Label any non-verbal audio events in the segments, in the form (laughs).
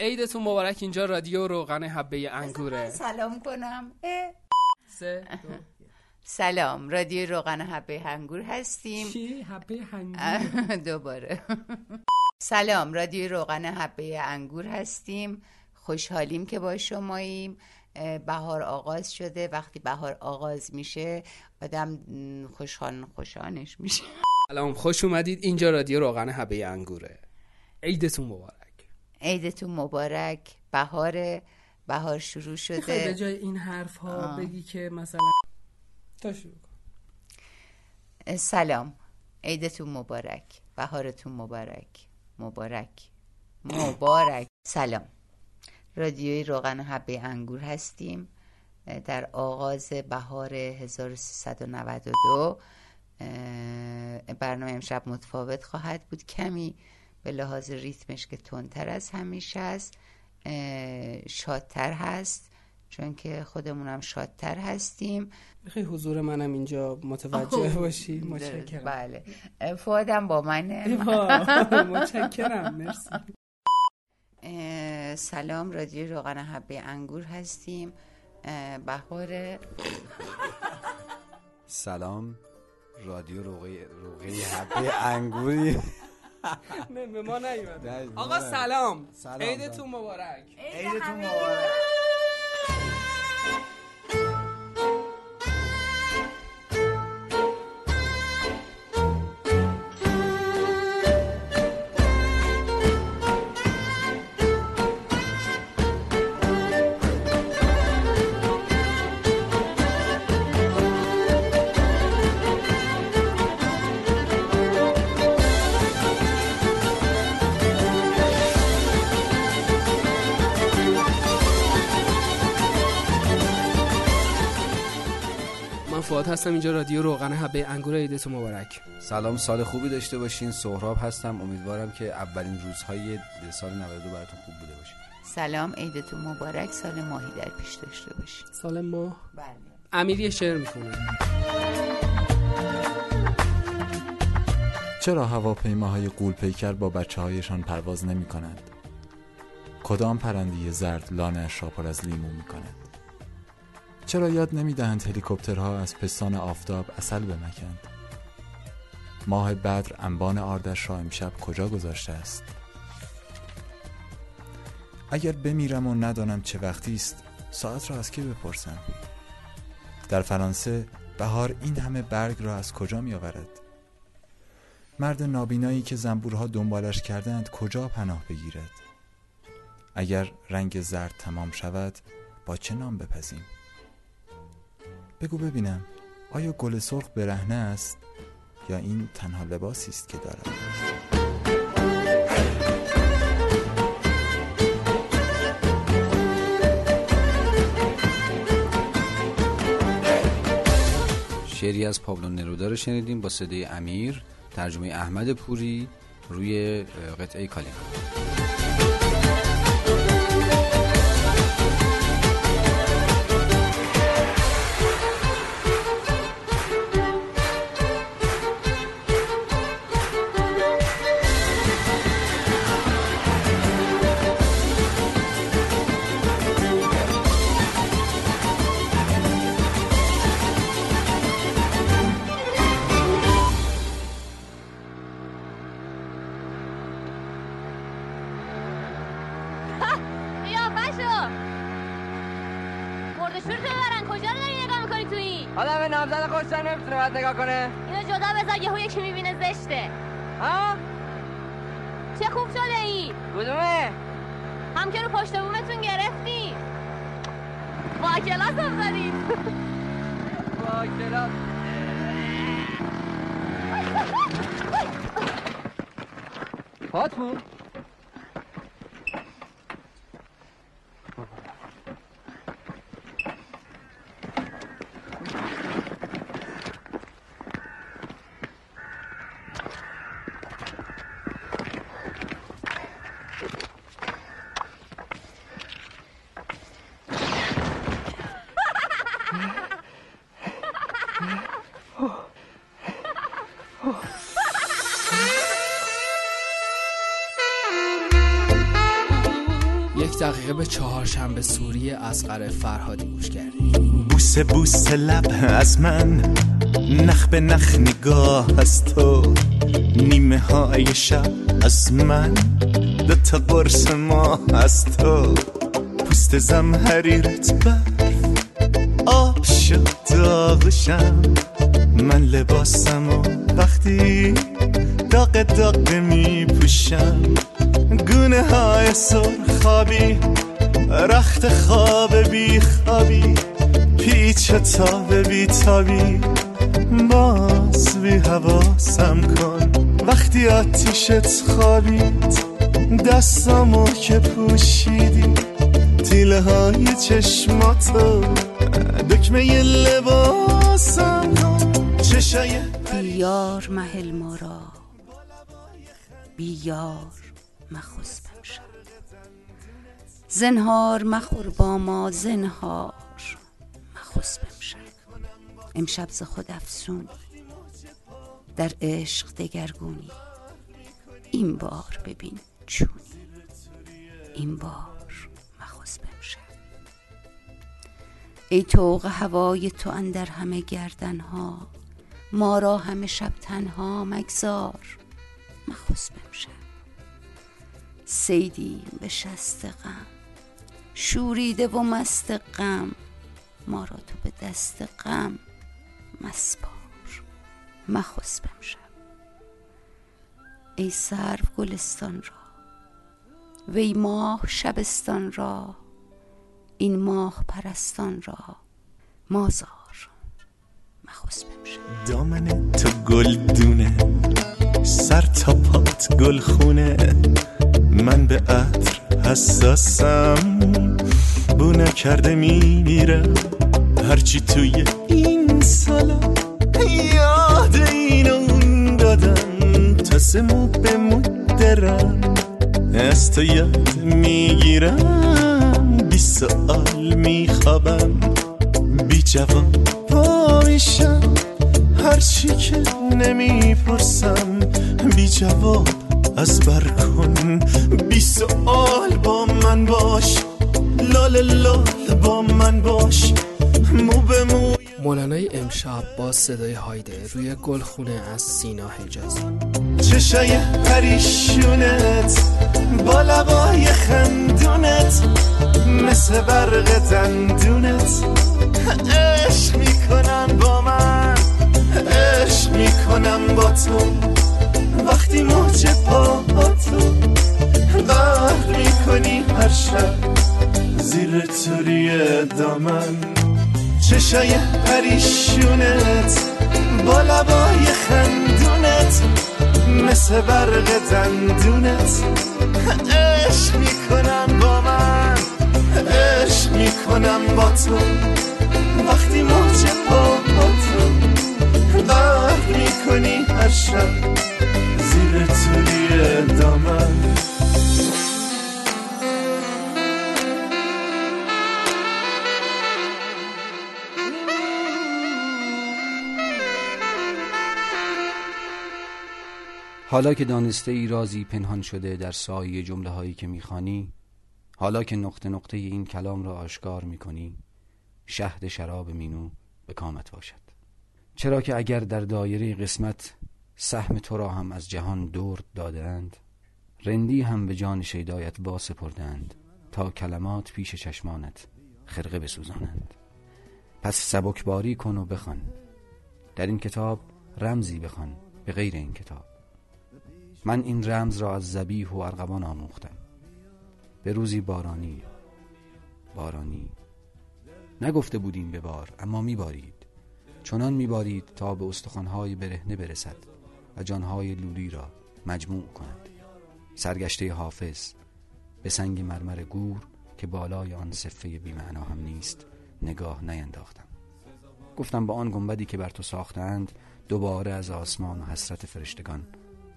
عیدتون مبارک. اینجا رادیو روغن حبه انگوره. سلام کنم. سه سلام. رادیو روغن حبه انگور هستیم. چی؟ حبه انگور. دوباره. سلام. رادیو روغن حبه انگور هستیم. خوشحالیم که با شماییم. بهار آغاز شده. وقتی بهار آغاز میشه آدم خوشحال خوشانش میشه. سلام. خوش اومدید. اینجا رادیو روغن حبه انگوره. عیدتون مبارک. عیدتون مبارک بهار بهار شروع می‌خوای به شده جای این حرف ها آه. بگی که مثلا تا شروع کن. سلام. عیدتون مبارک. بهارتون مبارک. مبارک. مبارک. سلام. رادیوی روغن حبه انگور هستیم. در آغاز بهار 1392 اه، برنامه امشب متفاوت خواهد بود. کمی به لحاظ ریتمش که تندتر از همیشه است شادتر هست. چون که خودمونم شادتر هستیم. می‌خوای حضور منم اینجا متوجه باشی. متشکرم. بله. فوادم با منه. (laughs) متشکرم. مرسی. سلام. رادیو روغن حبه انگور هستیم. بهار. سلام. رادیو روغه روغه حبه انگوری. به ما نیومد آقا سلام. عیدتون مبارک. عیدتون مبارک. فواد هستم اینجا رادیو روغن حبه انگور عیدتون مبارک. سلام سال خوبی داشته باشین. سهراب هستم. امیدوارم که اولین روزهای سال 92 براتون خوب بوده باشه. سلام عیدتون مبارک. سال ماهی در پیش داشته باشید سال ماه؟ بله. امیر یه شعر می‌خونه. چرا هواپیماهای قول پیکر با بچه هایشان پرواز نمی کنند؟ کدام پرنده زرد لانش را پر از لیمو می کند؟ چرا یاد نمی دهند هلیکوپترها از پستان آفتاب اصل بمکند؟ ماه بدر انبان آردش را امشب کجا گذاشته است؟ اگر بمیرم و ندانم چه وقتی است ساعت را از کی بپرسم؟ در فرانسه بهار این همه برگ را از کجا می آورد؟ مرد نابینایی که زنبورها دنبالش کردند کجا پناه بگیرد اگر رنگ زرد تمام شود با چه نام بپزیم بگو ببینم آیا گل سرخ برهنه است یا این تنها لباسی است که دارد؟ شعری از پابلو نرودا رو شنیدیم با صدای امیر ترجمه احمد پوری روی قطعه کالینا مرده شور ببرن کجا رو داری نگاه می‌کنی تو این؟ آدم نامزد خوشتر نمی‌تونه باید نگاه کنه. اینو جدا بذار یهو یکی می‌بینه زشته. ها؟ چه خوب شده این. کدومه؟ هم که رو پشت بومتون گرفتی. با کلاس هم زدید (laughs) با کلاس. (laughs) فاطمه دقیقه به چهارشنبه سوری اسقر فرهادی گوش کردیم. بوسه بوسه لب از من نخ به نخ نگاه از تو. نیمه های شب از من دو تا قرص ماه از تو. پوست زمهریرت برف آب شد داغشم. من لباسم و وقتی داغ داغ می پوشم گونه های سرخابی رخت خواب بی خوابی پیچ تاب بی تابی باز بی حواسم کن وقتی آتیشت خوابید دستامو که پوشیدی. تیله های چشماتو دکمه لباسم کن. چشای بیار محل ما را. بیار. مخوز بمشم زنهار مخور با ما زنهار مخوز بمشم امشب ز خود افسونی در عشق دگرگونی. این بار ببین چونی. این بار مخوز بمشم ای توق هوای تو اندر همه گردنها ما را همه شب تنها مگذار. مخوز بمشم سیدیم به شست غم. شوریده و مست غم. ما را تو به دست غم مسپار. مخوز بمشم ای سرو گلستان را. وی ماه شبستان را. این ماه پرستان را. مازار. مخوز بمشم دامن تو گل دونه سر تا پات گل خونه من به عطر حساسم. بو نکرده میمیرم هرچی توی این سالا یاد این اون دادم. تا سمو به مو درم از تو یاد می‌گیرم. بی سوال میخوابم. بی جواب پا میشم هرچی که نمی‌پرسم. بی جواب از بر کن. بی سوال با من باش. لال لال با من باش. مو به مو مولانای امشب با صدای هایده روی گلخونه از سینا حجازی چشای پریشونت با لبای خندونت مثل برق دندونت. عشق می‌کنن با من عشق می‌کنم با تو. وقتی موج پاهاتو غرق می‌کنی هر شب. زیر توری دامن. چشای پریشونت با لبای خندونت مثل برق دندونت. عشق می‌کنم با من عشق می‌کنم با تو. وقتی موج پاهاتو غرق می‌کنی هر شب. حالا که دانسته ای رازی پنهان شده در سایه جمله هایی که می‌خوانی حالا که نقطه نقطه این کلام را آشکار می‌کنی شهد شراب مینو به کامت باشد. چرا که اگر در دایره قسمت سهم تو را هم از جهان دور دادند رندی هم به جان شیدایت با سپردند تا کلمات پیش چشمانت خرقه بسوزانند. پس سبکباری کن و بخوان در این کتاب رمزی بخوان به غیر این کتاب. من این رمز را از زبیح و ارغوان آموختم. به روزی بارانی بارانی. نگفته بودیم به بار اما میبارید. چنان میبارید تا به استخوانهای برهنه برسد. و جانهای لولی را مجموع کند. سرگشته حافظ به سنگ مرمر گور که بالای آن صفه بیمعنا هم نیست نگاه نینداختم. گفتم با آن گنبدی که بر تو ساختند دوباره از آسمان و حسرت فرشتگان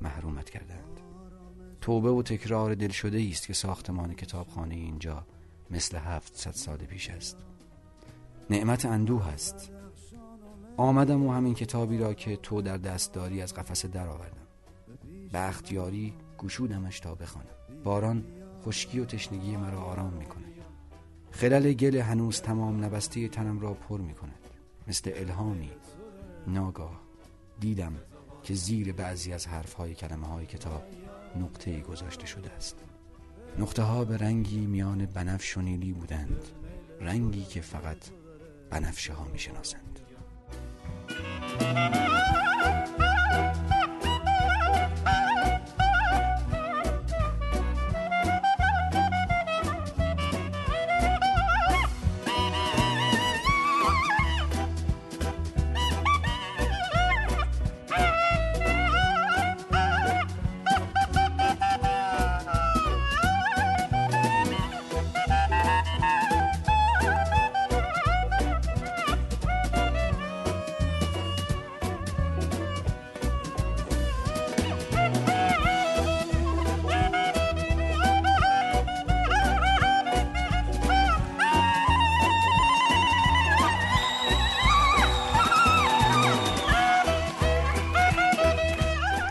محرومت کردند. توبه و تکرار دل شده است که ساختمان کتابخانه اینجا مثل هفتصد سال پیش است. نعمت اندوه است. آمدم و همین کتابی را که تو در دست داری از قفس در آوردم. به اختیاری گشودمش تا بخوانم. باران خشکی و تشنگی مرا آرام می کند خلل گل هنوز تمام نبسته تنم را پر می کند مثل الهامی ناگاه دیدم که زیر بعضی از حرفهای کلمه های کتاب نقطه گذاشته شده است. نقطه ها به رنگی میان بنفش و نیلی بودند. رنگی که فقط بنفشه ها می Thank you.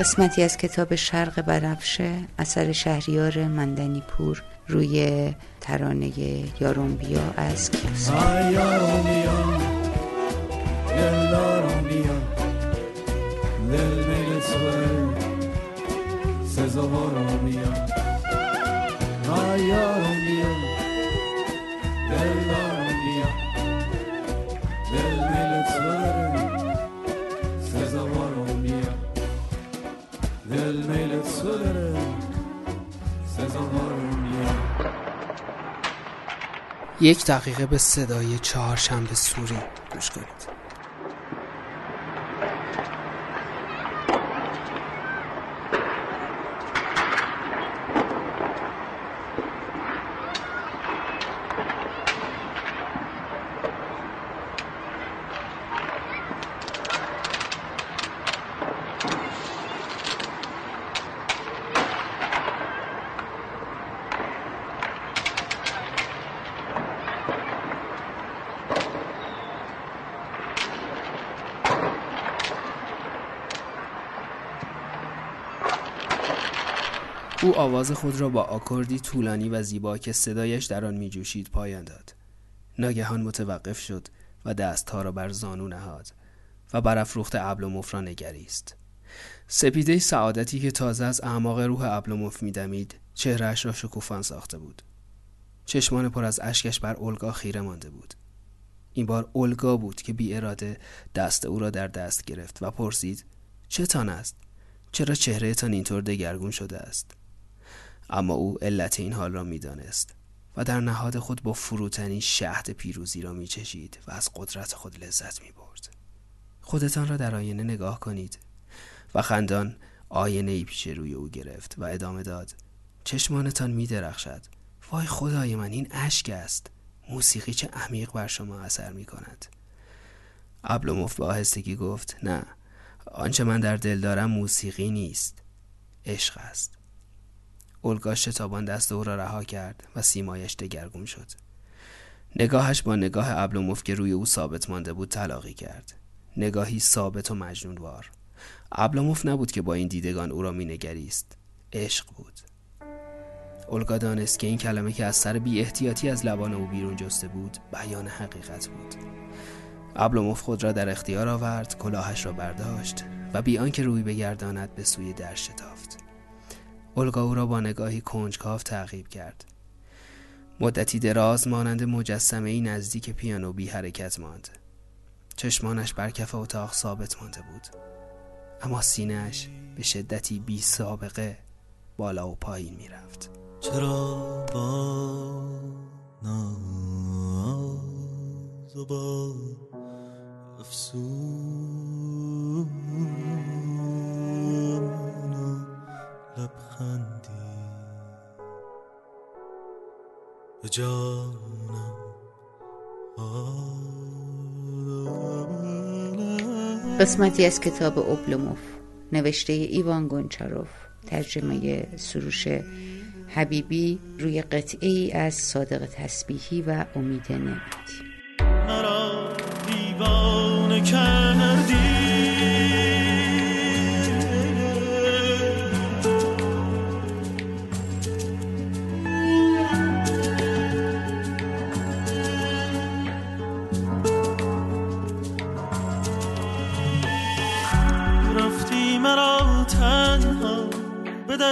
قسمتی از کتاب شرق بنفشه اثر شهریار مندنی پور روی ترانه یارون بیا از کیوسک یک دقیقه به صدای چهارشنبه سوری گوش کنید. او آواز خود را با آکوردی طولانی و زیبا که صدایش در آن میجوشید پایان داد. ناگهان متوقف شد و دستها را بر زانو نهاد و برافروخت ابل و مف را نگریست. سپیده سعادتی که تازه از اعماق روح ابل و مف میدمید چهرهاش را شکوفان ساخته بود. چشمان پر از اشکش بر اولگا خیره مانده بود. این بار اولگا بود که بی اراده دست او را در دست گرفت و پرسید چتان است؟ چرا چهره تان اینطور دگرگون شده است؟ اما او علت این حال را می‌دانست و در نهاد خود با فروتنی شهد پیروزی را میچشید و از قدرت خود لذت می‌برد. خودتان را در آینه نگاه کنید و خندان آینه ای پیش روی او گرفت و ادامه داد چشمانتان میدرخشد. وای خدای من این اشک است. موسیقی چه عمیق بر شما اثر می کند ابلوموف به آهستگی گفت نه آنچه من در دل دارم موسیقی نیست عشق است. اولگا شتابان دست او را رها کرد و سیمایش دگرگون شد. نگاهش با نگاه ابلوموف که روی او ثابت مانده بود تلاقی کرد. نگاهی ثابت و مجنونوار. ابلوموف نبود که با این دیدگان او را مینگریست. عشق بود. اولگا دانست که این کلمه که از سر بی احتیاطی از لبان او بیرون جسته بود بیان حقیقت بود. ابلوموف خود را در اختیار آورد کلاهش را برداشت و بی آنکه روی بگرداند به سوی در شتافت. اولگا او را با نگاهی کنجکاو تعقیب کرد. مدتی دراز مانند مجسمه ای نزدیک پیانو بی حرکت ماند. چشمانش بر کف اتاق ثابت مانده بود. اما سینهش به شدتی بی سابقه بالا و پایین می رفت. چرا با ناز و با افسون؟ لبخندی. به جانم قسمتی از کتاب اوبلوموف نوشته ایوان گونچاروف ترجمه سروش حبیبی روی قطعه ای از صادق تسبیحی و امید نعمتی. مرا دیوانه کردی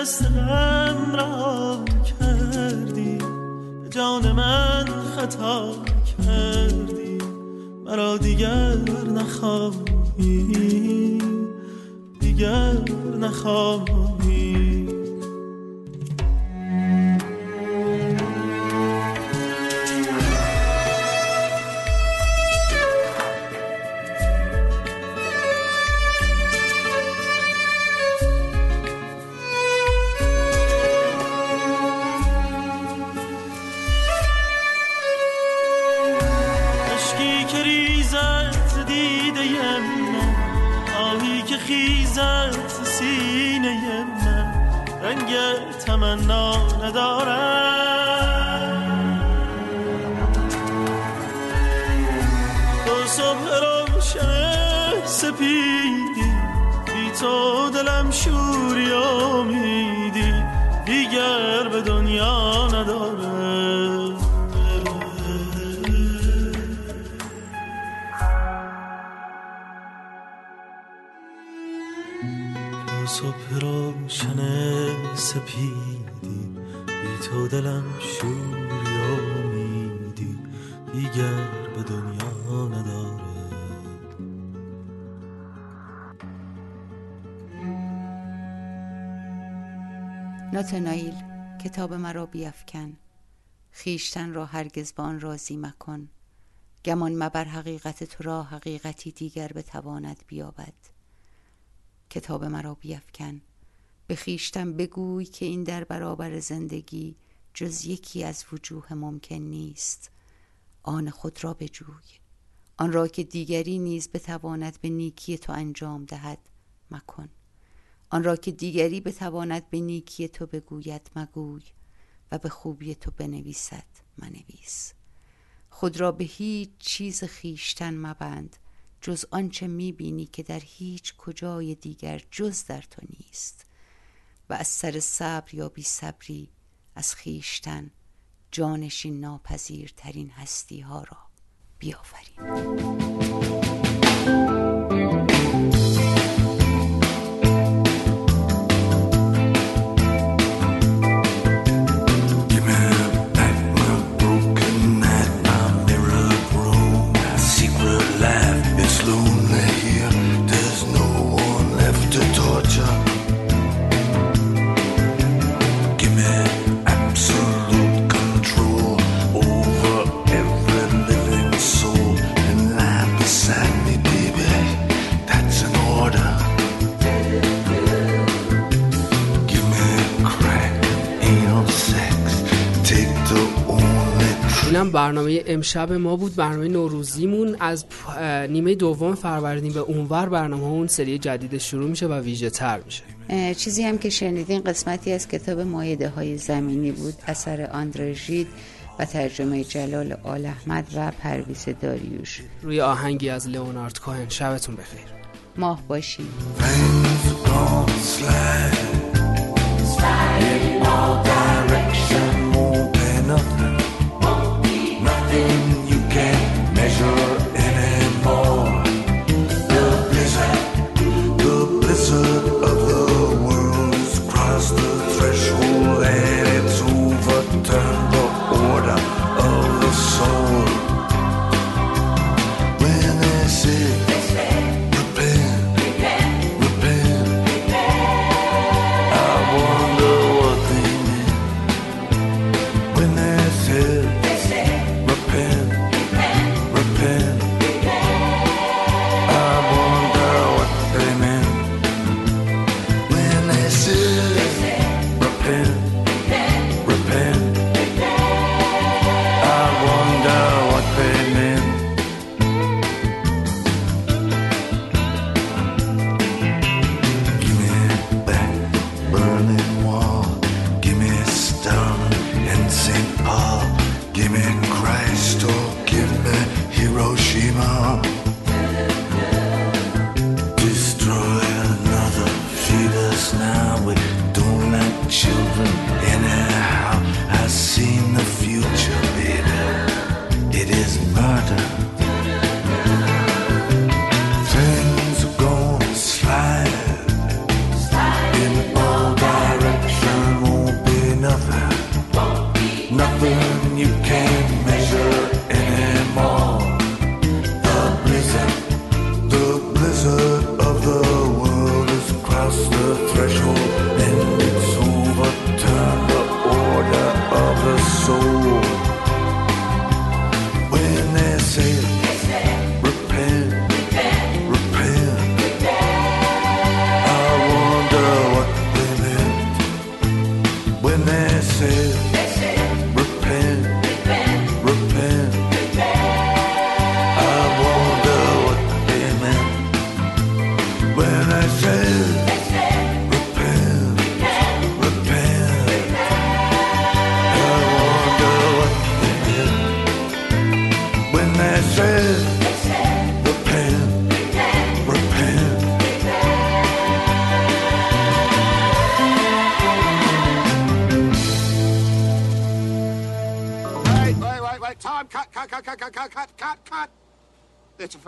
دست غم رها کردی به جان من خطا کردی. مرا دیگر نخواهی دیگر نخواهی. روشن سپیدی بی تو دلم شوری امیدی دیگر به دنیا نداره تو صبح روشن سپیدی بی تو دلم ناتنائیل کتاب مرا بیفکن. خیشتن را هرگز به آن راضی مکن. گمان مبر حقیقت تو را حقیقتی دیگر بتواند بیابد. کتاب مرا بیفکن. به خیشتن بگوی که این در برابر زندگی جز یکی از وجوه ممکن نیست. آن خود را بجوی. آن را که دیگری نیز بتواند به نیکی تو انجام دهد مکن. آن را که دیگری بتواند به نیکی تو بگوید مگوی و به خوبی تو بنویسد منویس. خود را به هیچ چیز خیشتن مبند جز آنچه می‌بینی که در هیچ کجای دیگر جز در تو نیست و از سر صبر یا بی صبری از خیشتن جانشین ناپذیرترین هستی ها را بیافرین اینم برنامه امشب ما بود برنامه نوروزیمون. از نیمه دوم فروردین به اونور برنامه اون سری جدید شروع میشه و ویژه تر میشه. چیزی هم که شنیدین قسمتی از کتاب مایده های زمینی بود. اثر آندرژید و ترجمه جلال آل احمد و پرویز داریوش. روی آهنگی از لئونارد کوهن. شبتون بخیر. ماه باشید murder amanecer.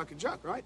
Fucking joke, right?